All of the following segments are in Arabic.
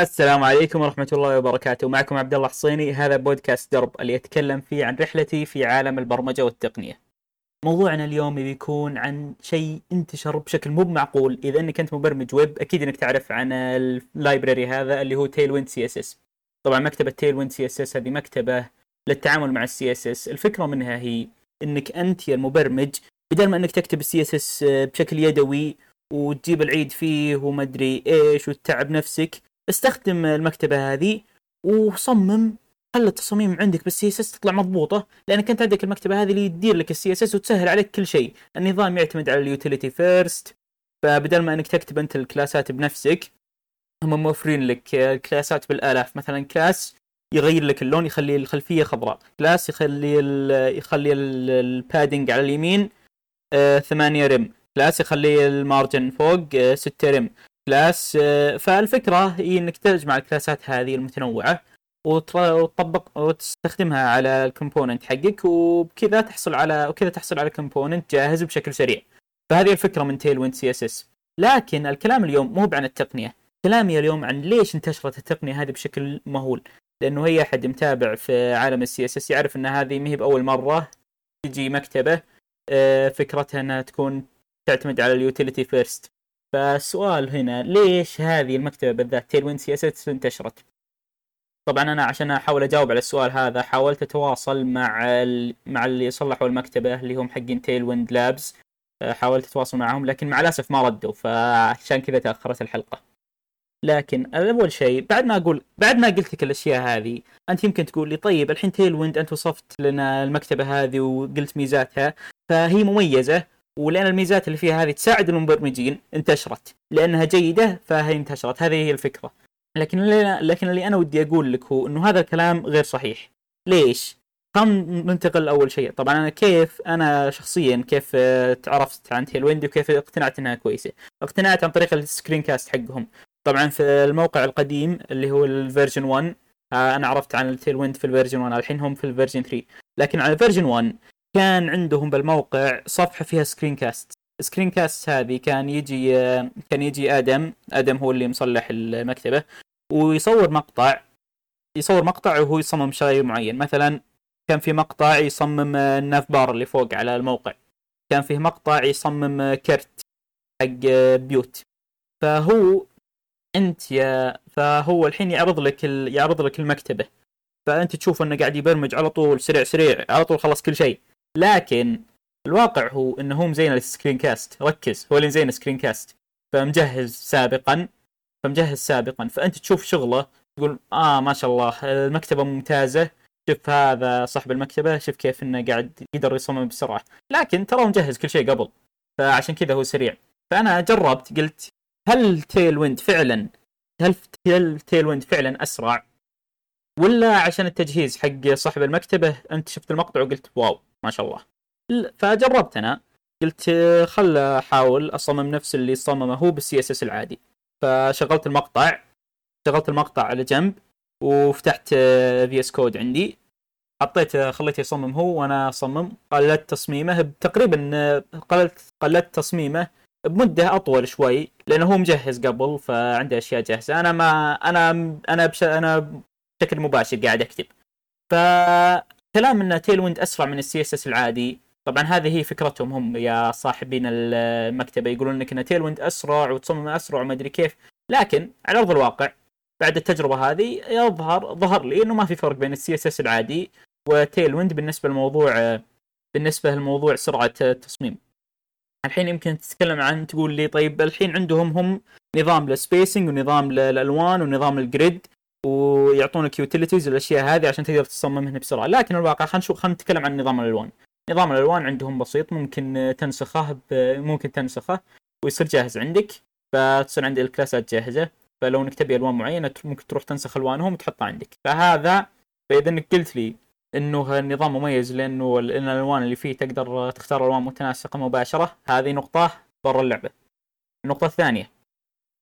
السلام عليكم ورحمة الله وبركاته. معكم عبد الله حصيني. هذا بودكاست درب اللي يتكلم فيه عن رحلتي في عالم البرمجة والتقنية. موضوعنا اليوم بيكون عن شيء انتشر بشكل مو معقول. إذا إنك أنت مبرمج ويب أكيد إنك تعرف عن ال library هذا اللي هو Tailwind CSS طبعا مكتبة Tailwind CSS هذه مكتبة للتعامل مع ال CSS الفكرة منها هي إنك أنت يا المبرمج بدل ما إنك تكتب ال CSS بشكل يدوي وتجيب العيد فيه وما أدري إيش وتتعب نفسك استخدم المكتبة هذه وصمم خلي التصاميم عندك بال CSS تطلع مضبوطة لأنك أنت عندك المكتبة هذه اللي تدير لك ال CSS وتسهل عليك كل شيء. النظام يعتمد على ال utility first فبدل ما أنك تكتب أنت الكلاسات بنفسك هم موفرين لك الكلاسات بالآلاف. مثلا class يغير لك اللون يخلي الخلفية خضراء. class يخلي ال يخلي ال padding على اليمين آه ثمانية rem. class يخلي ال margin فوق آه ستة rem. class آه فالفكرة هي إنك تجمع الكلاسات هذه المتنوعة وتطبق وتستخدمها على ال component حقك وبكذا تحصل على وكذا تحصل على component جاهز بشكل سريع. فهذه الفكرة من Tailwind CSS لكن الكلام اليوم مو عن التقنية كلامي اليوم عن ليش انتشرت التقنية هذه بشكل مهول. لأنه هي احد متابع في عالم ال CSS يعرف إن هذه ما هي بأول مرة تجي مكتبة آه، فكرتها إنها تكون تعتمد على ال utility first فالسؤال هنا ليش هذه المكتبة بالذات Tailwind CSS انتشرت؟ طبعا أنا عشان أحاول أجاوب على السؤال هذا حاولت أتواصل مع ال... مع اللي صلحوا المكتبة اللي هم حقين Tailwind Labs حاولت أتواصل معهم لكن مع الأسف ما ردوا فعشان كذا تأخرت الحلقة. لكن أول شيء بعد ما أقول بعد ما قلت لك الأشياء هذه أنت يمكن تقول لي طيب الحين Tailwind أنت وصفت لنا المكتبة هذه وقلت ميزاتها فهي مميزة. ولأن الميزات اللي فيها هذه تساعد المبرمجين انتشرت. لأنها جيدة فهي انتشرت. هذه هي الفكرة. لكن اللي لكن اللي أنا ودي أقول لك هو إنه هذا الكلام غير صحيح. ليش؟ خلينا ننتقل اول شيء. طبعا أنا كيف أنا شخصيا كيف تعرفت عن Tailwind وكيف اقتنعت إنها كويسة. اقتنعت عن طريق ال screencast حقهم. طبعا في الموقع القديم اللي هو ال version 1 أنا عرفت عن ال Tailwind في ال version 1 الحين هم في ال version 3 لكن على ال version 1 كان عندهم بالموقع صفحة فيها screencast screencast هذه كان يجي كان يجي آدم. آدم هو اللي مصلح المكتبة. ويصور مقطع. يصور مقطع وهو يصمم شيء معين. مثلا كان في مقطع يصمم ال navbar اللي فوق على الموقع. كان فيه مقطع يصمم كرت حق بيوت. فهو أنت يا فهو الحين يعرض لك ال... يعرض لك المكتبة. فأنت تشوف إنه قاعد يبرمج على طول سريع سريع على طول خلص كل شيء. لكن الواقع هو إنه هو مزين ال screencast ركز هو اللي مزين ال screencast فمجهز سابقا. فمجهز سابقا. فأنت تشوف شغله تقول آه ما شاء الله المكتبة ممتازة. شوف هذا صاحب المكتبة شوف كيف إنه قاعد يقدر يصمم بسرعة. لكن ترى مجهز كل شيء قبل. فعشان كذا هو سريع. فأنا جربت قلت هل Tailwind فعلا هل Tailwind فعلا أسرع؟ ولا عشان التجهيز حق صاحب المكتبة؟ أنت شفت المقطع وقلت wow ما شاء الله. فجربت أنا. قلت خل أحاول أصمم نفس اللي صممه هو بال CSS العادي. فشغلت المقطع شغلت المقطع على جنب وفتحت VS Code عندي. حطيت خليته يصمم هو وأنا أصمم. قلدت تصميمه تقريبا قلدت قلدت تصميمه بمدة أطول شوي لأنه هو مجهز قبل فعنده أشياء جاهزة. أنا ما أنا أنا بش أنا بشكل مباشر قاعد أكتب. فكلام إن Tailwind أسرع من ال CSS العادي. طبعا هذه هي فكرتهم هم يا صاحبين المكتبة. يقولون لك إن Tailwind أسرع وتصمم أسرع وما أدري كيف. لكن على أرض الواقع بعد التجربة هذه يظهر ظهر لي إنه ما في فرق بين ال CSS العادي و Tailwind بالنسبة للموضوع بالنسبة لموضوع سرعة التصميم. الحين يمكن تتكلم عن تقول لي طيب الحين عندهم هم نظام لل spacing ونظام للالوان ونظام ال grid ويعطونك utilities الاشياء هذه عشان تقدر تصممهن بسرعة. لكن الواقع خلينا نشوف خلينا نتكلم عن نظام الألوان. نظام الألوان عندهم بسيط ممكن تنسخه ممكن تنسخه ويصير جاهز عندك. فتصير عندي الكلاسات جاهزة. فلو إنك تبي ألوان معينة ممكن تروح تنسخ ألوانهم وتحطها عندك. فهذا فإذا إنك قلت لي إنه النظام مميز لأنه لأن الألوان اللي فيه تقدر تختار ألوان متناسقة مباشرة هذه نقطة برا اللعبة. النقطة الثانية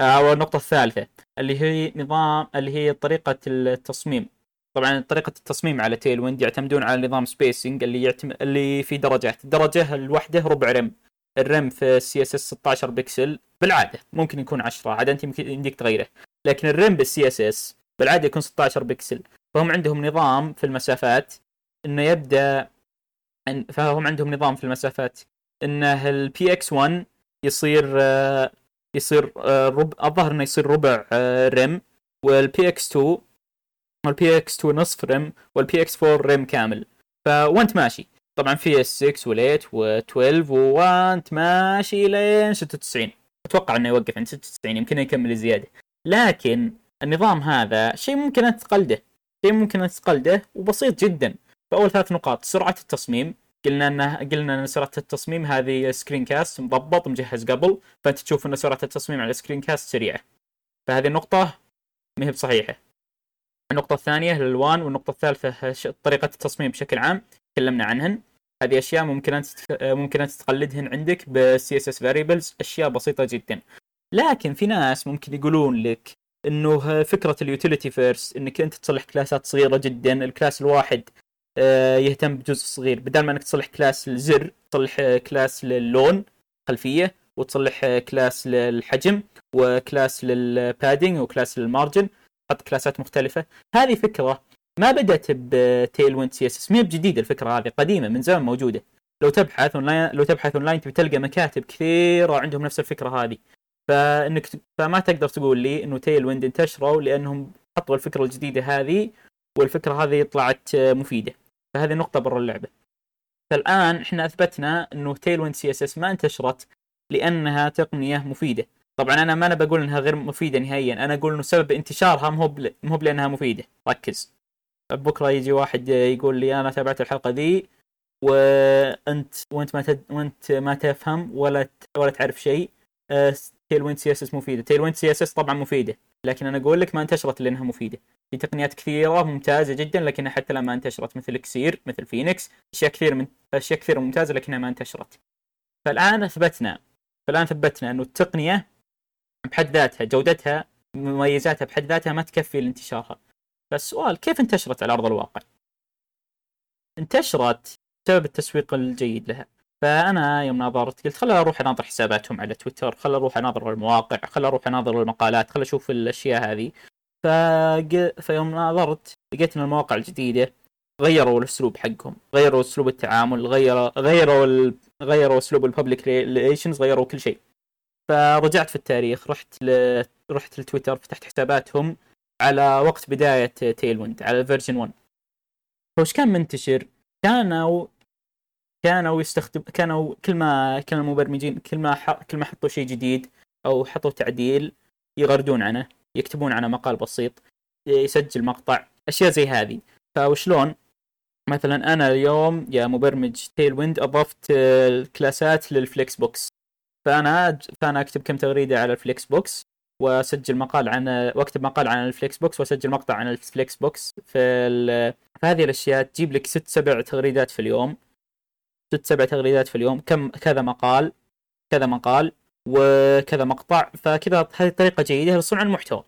أو النقطة الثالثة اللي هي نظام اللي هي طريقة التصميم. طبعا طريقة التصميم على Tailwind يعتمدون على نظام spacing اللي يعتم... اللي في درجات. الدرجه الواحده ربع rem ال rem في ال CSS 16 بكسل بالعادة ممكن يكون 10 عاد أنت يمكن يمديك تغيره. لكن ال rem بال CSS بالعادة يكون 16 بكسل. فهم عندهم نظام في المسافات إنه يبدأ فهم عندهم نظام في المسافات إنه ال px 1 يصير آه، يصير آه، ربع الظاهر إنه يصير ربع آه، rem وال px 2 وال px 2 نصف rem وال px 4 rem كامل. فوانت ماشي. طبعا في اس 6 و8 و12 وانت ماشي لين 96 أتوقع إنه يوقف عند 96 يمكن يكمل زيادة. لكن النظام هذا شيء ممكن ان تقلده شيء ممكن ان تقلده وبسيط جدا. فأول ثلاث نقاط سرعة التصميم. قلنا انه قلنا إن سرعة التصميم هذه screencast مضبط مجهز قبل فأنت تشوف إن سرعة التصميم على screencast سريعة. فهذه النقطة ما هي بصحيحة. النقطة الثانية الالوان والنقطة الثالثة طريقة التصميم بشكل عام تكلمنا عنهن. هذه أشياء ممكن أن ممكن أن تقلدهن عندك بال CSS variables أشياء بسيطة جدا. لكن في ناس ممكن يقولون لك إنه فكرة ال utility first إنك أنت تصلح كلاسات صغيرة جدا ال class الواحد يهتم بجزء صغير. بدل ما انك تصلح class للزر تصلح class للون خلفية وتصلح class للحجم وكلاس للبادنج وكلاس للمارجن حط كلاسات مختلفة. هذه فكرة ما بدأت ب Tailwind CSS ما بجديده الفكرة هذه قديمة من زمان موجودة. لو تبحث اونلاين لو تبحث اونلاين تبي تلقى مكاتب كثيرة عندهم نفس الفكرة هذه. فإنك فما تقدر تقول لي إنه Tailwind انتشروا لأنهم حطوا الفكرة الجديدة هذه والفكرة هذه طلعت مفيدة. فهذه نقطة برا اللعبة. فالآن إحنا أثبتنا إنه Tailwind CSS ما انتشرت لأنها تقنية مفيدة. طبعا أنا ما أنا بقول إنها غير مفيدة نهائيا أنا أقول إنه سبب انتشارها مو مو لانها مفيدة. ركز. بكرة يجي واحد يقول لي أنا تابعت الحلقة ذي وانت وأنت ما تد... وأنت ما تفهم ولا ت... ولا تعرف شيء. تيل ويند سي اس اس مفيدة. تيل ويند سي اس اس طبعا مفيدة لكن أنا أقول لك ما انتشرت لأنها مفيدة. في تقنيات كثيرة ممتازة جدا لكنها حتى لما انتشرت مثل كسير مثل فينيكس. أشياء كثير من أشياء كثيره ممتازة لكنها ما انتشرت. فالآن أثبتنا فالآن ثبتنا إنه التقنية بحد ذاتها جودتها مميزاتها بحد ذاتها ما تكفي لانتشارها. فالسؤال كيف انتشرت على أرض الواقع؟ انتشرت بسبب التسويق الجيد لها. فأنا يوم نظرت قلت خل أروح أناظر حساباتهم على تويتر خل أروح أناظر المواقع خل أروح أناظر المقالات خل أشوف الأشياء هذه. فق... فيوم نظرت لقيت ان المواقع الجديدة غيروا الأسلوب حقهم غيروا أسلوب التعامل غيروا غيروا ال... غيروا أسلوب ال public relations غيروا كل شيء. فرجعت في التاريخ رحت ل... رحت لتويتر فتحت حساباتهم على وقت بداية Tailwind على version 1 فوش كان منتشر؟ كانوا كانوا يستخدم كانوا كل ما كانوا المبرمجين كل ما ح... كل ما حطوا شيء جديد أو حطوا تعديل يغردون عنه. يكتبون عنه مقال بسيط يسجل مقطع أشياء زي هذه. فوشلون؟ مثلا أنا اليوم يا مبرمج Tailwind أضفت الكلاسات لل flexbox فانا فأنا أكتب كم تغريدة على ال flexbox وأسجل مقال عن وأكتب مقال عن ال flexbox وأسجل مقطع عن ال flexbox في ال... فهذه الأشياء تجيب لك ست سبع تغريدات في اليوم. ست سبع تغريدات في اليوم. كم كذا مقال كذا مقال. وكذا مقطع فكذا هذه طريقة جيدة لصنع المحتوى.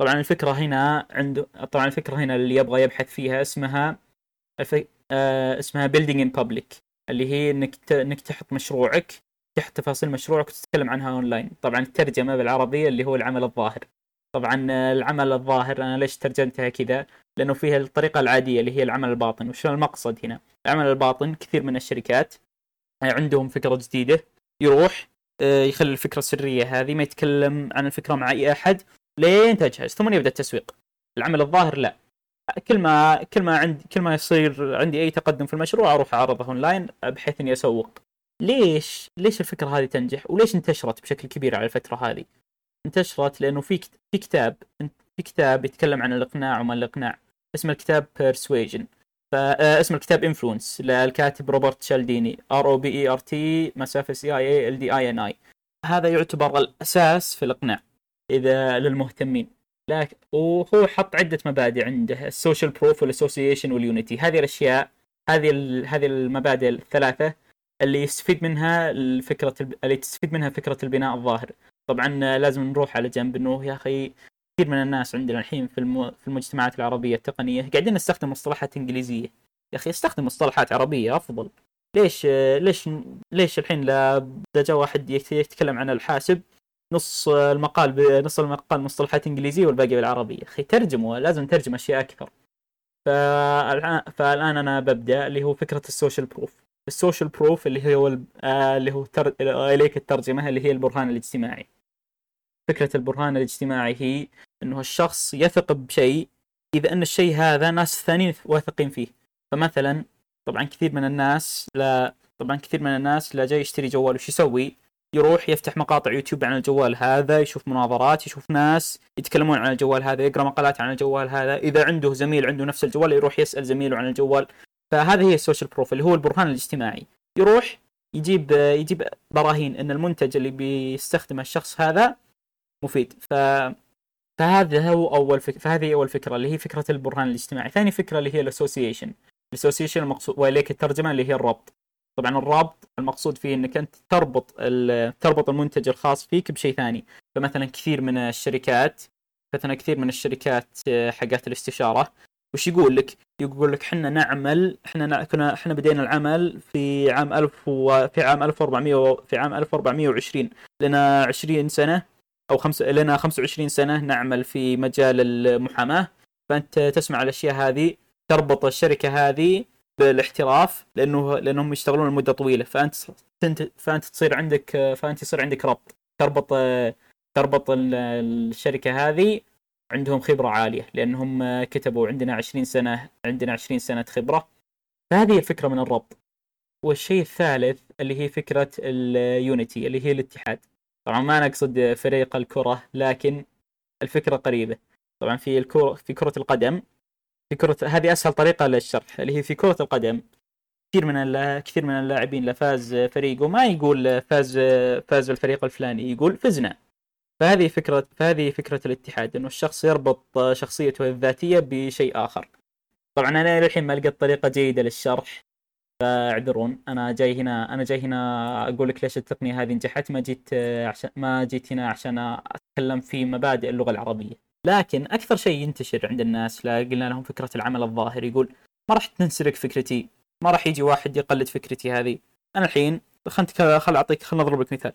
طبعا الفكرة هنا عنده طبعا الفكرة هنا اللي يبغى يبحث فيها اسمها الف... آه اسمها building in public اللي هي إنك ت... إنك تحط مشروعك تحت تفاصيل مشروعك وتتكلم عنها اونلاين طبعا الترجمة بالعربية اللي هو العمل الظاهر. طبعا العمل الظاهر أنا ليش ترجمتها كذا؟ لأنه فيها الطريقة العادية اللي هي العمل الباطن. وش المقصد هنا؟ العمل الباطن كثير من الشركات عندهم فكرة جديدة يروح يخلي الفكرة السرية هذه ما يتكلم عن الفكرة مع أي أحد لين تجهز. ثم يبدأ التسويق. العمل الظاهر لا. كل ما كل ما عندي كل ما يصير عندي أي تقدم في المشروع أروح أعرضه أونلاين بحيث إني أسوق. ليش؟ ليش الفكرة هذه تنجح؟ وليش انتشرت بشكل كبير على الفترة هذه؟ انتشرت لأنه في في كتاب في كتاب يتكلم عن الإقناع وما الإقناع اسم الكتاب persuasion فاسم الكتاب Influence للكاتب روبرت شالديني. R O B E R T مسافة C I A L D I N I هذا يعتبر الأساس في الإقناع إذا للمهتمين. لكن وهو حط عدة مبادئ عنده. ال social proof وال association وال unity هذه الأشياء هذه هذه المبادئ الثلاثة اللي يستفيد منها الفكرة اللي تستفيد منها فكرة البناء الظاهر. طبعا لازم نروح على جنب إنه يا أخي كثير من الناس عندنا الحين في الم... في المجتمعات العربية التقنية قاعدين نستخدم مصطلحات إنجليزية. يا أخي استخدم مصطلحات عربية أفضل. ليش ليش ليش الحين لا جاء واحد يتكلم عن الحاسب نص المقال بنص المقال مصطلحات إنجليزية والباقي بالعربية. أخي ترجموا لازم نترجم أشياء أكثر. فالآن فالآن أنا ببدأ اللي هو فكرة ال social proof. ال social proof اللي هو آه، اللي هو تر... إليك الترجمة اللي هي البرهان الاجتماعي. فكرة البرهان الاجتماعي هي إنه الشخص يثق بشيء إذا أن الشيء هذا ناس ثانيين واثقين فيه. فمثلا طبعا كثير من الناس لا طبعا كثير من الناس لا جاي يشتري جوال وش يسوي؟ يروح يفتح مقاطع يوتيوب عن الجوال هذا يشوف مناظرات يشوف ناس يتكلمون عن الجوال هذا يقرأ مقالات عن الجوال هذا. إذا عنده زميل عنده نفس الجوال يروح يسأل زميله عن الجوال. فهذه هي ال social proof اللي هو البرهان الاجتماعي. يروح يجيب يجيب براهين إن المنتج اللي بيستخدمه الشخص هذا مفيد. ف فهذا هو أول فكره فهذه أول فكرة اللي هي فكرة البرهان الاجتماعي. ثاني فكرة اللي هي ال association الاسوسيشن المقصود وإليك الترجمة اللي هي الربط. طبعا الربط المقصود فيه إنك أنت تربط تربط المنتج الخاص فيك بشيء ثاني. فمثلا كثير من الشركات مثلا كثير من الشركات آه، حقات الاستشارة وش يقول لك؟ يقول لك إحنا نعمل إحنا كنا إحنا بدينا العمل في عام 1000 وفي عام 1400 في عام 1420 لنا 20 سنة أو خمس لنا 25 سنة نعمل في مجال المحاماة. فأنت تسمع الأشياء هذه تربط الشركة هذه بالاحتراف لأنه لأنهم يشتغلون لمدة طويلة. فأنت فأنت تصير عندك فأنت يصير عندك ربط. تربط تربط الشركة هذه عندهم خبرة عالية لأنهم كتبوا عندنا 20 سنة عندنا 20 سنة خبرة. فهذه الفكرة من الربط. والشيء الثالث اللي هي فكرة اليونيتي اللي هي الاتحاد. طبعا ما نقصد فريق الكرة لكن الفكرة قريبة. طبعا في الكرة في كرة القدم في كرة هذه أسهل طريقة للشرح اللي هي في كرة القدم. كثير من كثير من اللاعبين اللي فاز فريقه ما يقول فاز فاز الفريق الفلاني يقول فزنا. فهذه فكرة فهذه فكرة الاتحاد إنه الشخص يربط شخصيته الذاتية بشيء آخر. طبعا أنا للحين ما لقيت طريقة جيدة للشرح. فاعذرون. أنا جاي هنا أنا جاي هنا أقول لك ليش التقنية هذه نجحت ما جيت عشان ما جيت هنا عشان أتكلم في مبادئ اللغة العربية. لكن أكثر شيء ينتشر عند الناس لا قلنا لهم فكرة العمل الظاهر يقول ما راح تنسرق فكرتي ما راح يجي واحد يقلد فكرتي هذه. أنا الحين خلت خل أعطيك خل اضرب لك مثال.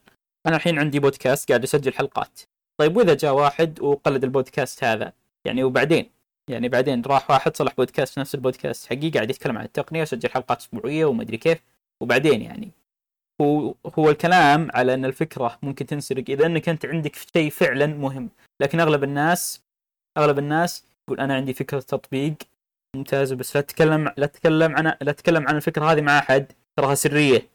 أنا الحين عندي بودكاست قاعد أسجل حلقات. طيب وإذا جاء واحد وقلد البودكاست هذا يعني وبعدين يعني بعدين راح واحد صلح بودكاست نفس البودكاست. حقي قاعد يتكلم عن التقنية وسجل حلقات أسبوعية وما أدري كيف. وبعدين يعني هو هو الكلام على أن الفكرة ممكن تنسرق إذا أنك أنت عندك شيء فعلا مهم. لكن أغلب الناس أغلب الناس يقول أنا عندي فكرة تطبيق ممتازة بس لا تتكلم لا تتكلم عن لا تتكلم عن الفكرة هذه مع أحد. تراها سرية.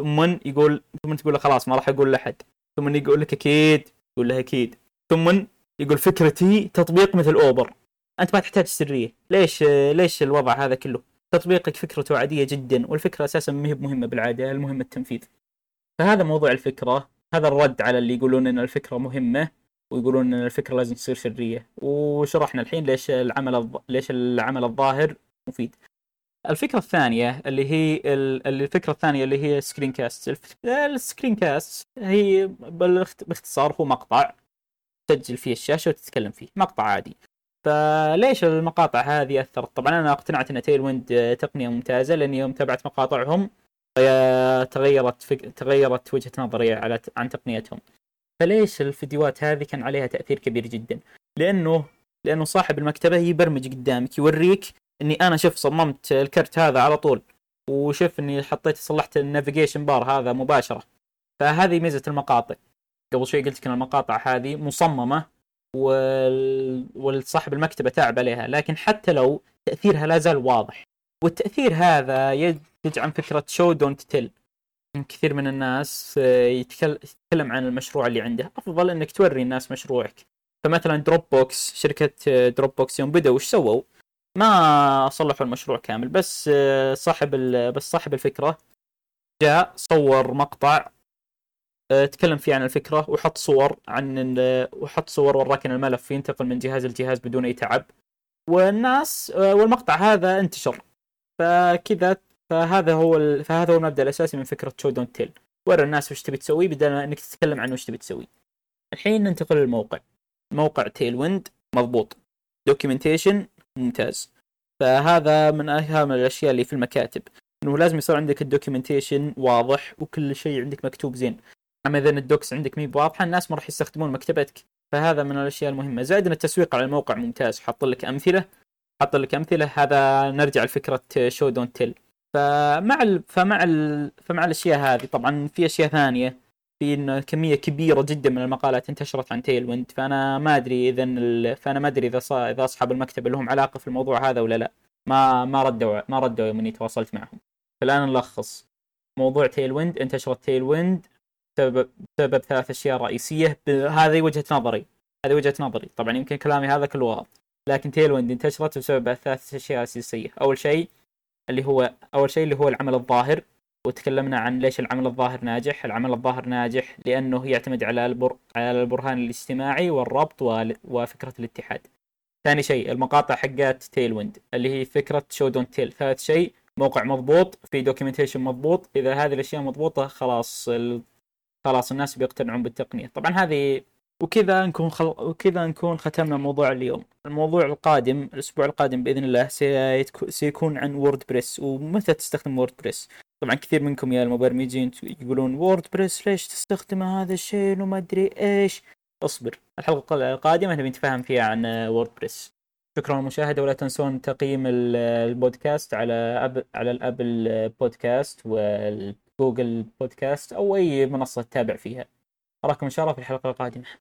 ثم يقول ثم تقول له خلاص ما راح أقول لأحد. ثم يقول لك أكيد. يقول له أكيد. ثم يقول فكرتي تطبيق مثل أوبر. أنت ما تحتاج سرية. ليش ليش الوضع هذا كله؟ تطبيقك فكرته عادية جدا والفكرة أساسا ما هي مهمة بالعادة المهم التنفيذ. فهذا موضوع الفكرة هذا الرد على اللي يقولون إن الفكرة مهمة ويقولون إن الفكرة لازم تصير سرية. وشرحنا الحين ليش العمل الض... ليش العمل الظاهر مفيد. الفكرة الثانية اللي هي الفكرة الثانية اللي هي screencast ال screencast هي باختصار هو مقطع تسجل فيه الشاشة وتتكلم فيه. مقطع عادي. فليش المقاطع هذه أثرت؟ طبعا أنا اقتنعت أن Tailwind تقنية ممتازة لأني يوم تابعت مقاطعهم تغيرت فك... تغيرت وجهة نظري على عن تقنيتهم. فليش الفيديوهات هذه كان عليها تأثير كبير جدا؟ لأنه لأنه صاحب المكتبة يبرمج قدامك يوريك إني أنا شوف صممت ال card هذا على طول وشوف إني حطيت صلحت ال navigation bar هذا مباشرة. فهذه ميزة المقاطع. قبل شوي قلت لك إن المقاطع هذه مصممة وال... والصاحب المكتبة تعب عليها لكن حتى لو تأثيرها لا زال واضح. والتأثير هذا ينتج عن فكرة show don't tell. كثير من الناس يتكلم عن المشروع اللي عنده. أفضل إنك توري الناس مشروعك. فمثلا Dropbox شركة Dropbox يوم بدأوا وش سووا؟ ما صلحوا المشروع كامل بس صاحب بس صاحب الفكرة جاء صور مقطع تكلم فيه عن الفكرة وحط صور عن وحط صور وراك ان الملف ينتقل من جهاز لجهاز بدون أي تعب. والناس والمقطع هذا انتشر. فكذا فهذا هو ال... فهذا هو المبدأ الأساسي من فكرة show don't tell. ورا الناس وش تبي تسوي بدل ما إنك تتكلم عن وش تبي تسوي. الحين ننتقل للموقع. موقع Tailwind مضبوط. documentation ممتاز. فهذا من أهم الأشياء اللي في المكاتب. إنه لازم يصير عندك ال documentation واضح وكل شيء عندك مكتوب زين. أما إذا ال docs عندك مي واضحة الناس ما راح يستخدمون مكتبتك. فهذا من الأشياء المهمة. زائد ان التسويق على الموقع ممتاز. حط لك أمثلة. حط لك أمثلة. هذا نرجع لفكرة show don't tell فمع ال... فمع ال... فمع الأشياء هذه طبعا في أشياء ثانية. في انه كمية كبيرة جدا من المقالات انتشرت عن Tailwind فأنا ما أدري إذا. فأنا ما أدري إذا. إذا أصحاب المكتب لهم علاقة في الموضوع هذا ولا لا. ما ما ردوا ما ردوا يوم إني تواصلت معهم. فالآن نلخص. موضوع Tailwind انتشرت Tailwind بسبب بسبب ثلاث أشياء رئيسية. هذه وجهة نظري. هذه وجهة نظري. طبعا يمكن كلامي هذا كله غلط. لكن Tailwind انتشرت بسبب ثلاث أشياء أساسية. أول شيء اللي هو أول شيء اللي هو العمل الظاهر. وتكلمنا عن ليش العمل الظاهر ناجح. العمل الظاهر ناجح لأنه يعتمد على البر... على البرهان الاجتماعي والربط و... وفكرة الاتحاد. ثاني شيء المقاطع حقت Tailwind اللي هي فكرة show don't tell. ثالث شيء موقع مضبوط في documentation مضبوط. إذا هذه الأشياء مضبوطة خلاص. خلاص الناس بيقتنعون بالتقنية. طبعا هذه وكذا نكون خل... وكذا نكون ختمنا موضوع اليوم. الموضوع القادم الأسبوع القادم بإذن الله سيتك... سيكون عن WordPress ومتى تستخدم WordPress طبعا كثير منكم يا المبرمجين يقولون WordPress ليش تستخدم هذا الشيء وما أدري إيش؟ أصبر الحلقة القادمة نبي نتفاهم فيها عن WordPress شكرا للمشاهدة ولا تنسون تقييم البودكاست على أب... على ال Apple Podcast وال Google Podcast أو أي منصة تتابع فيها. أراكم إن شاء الله في الحلقة القادمة.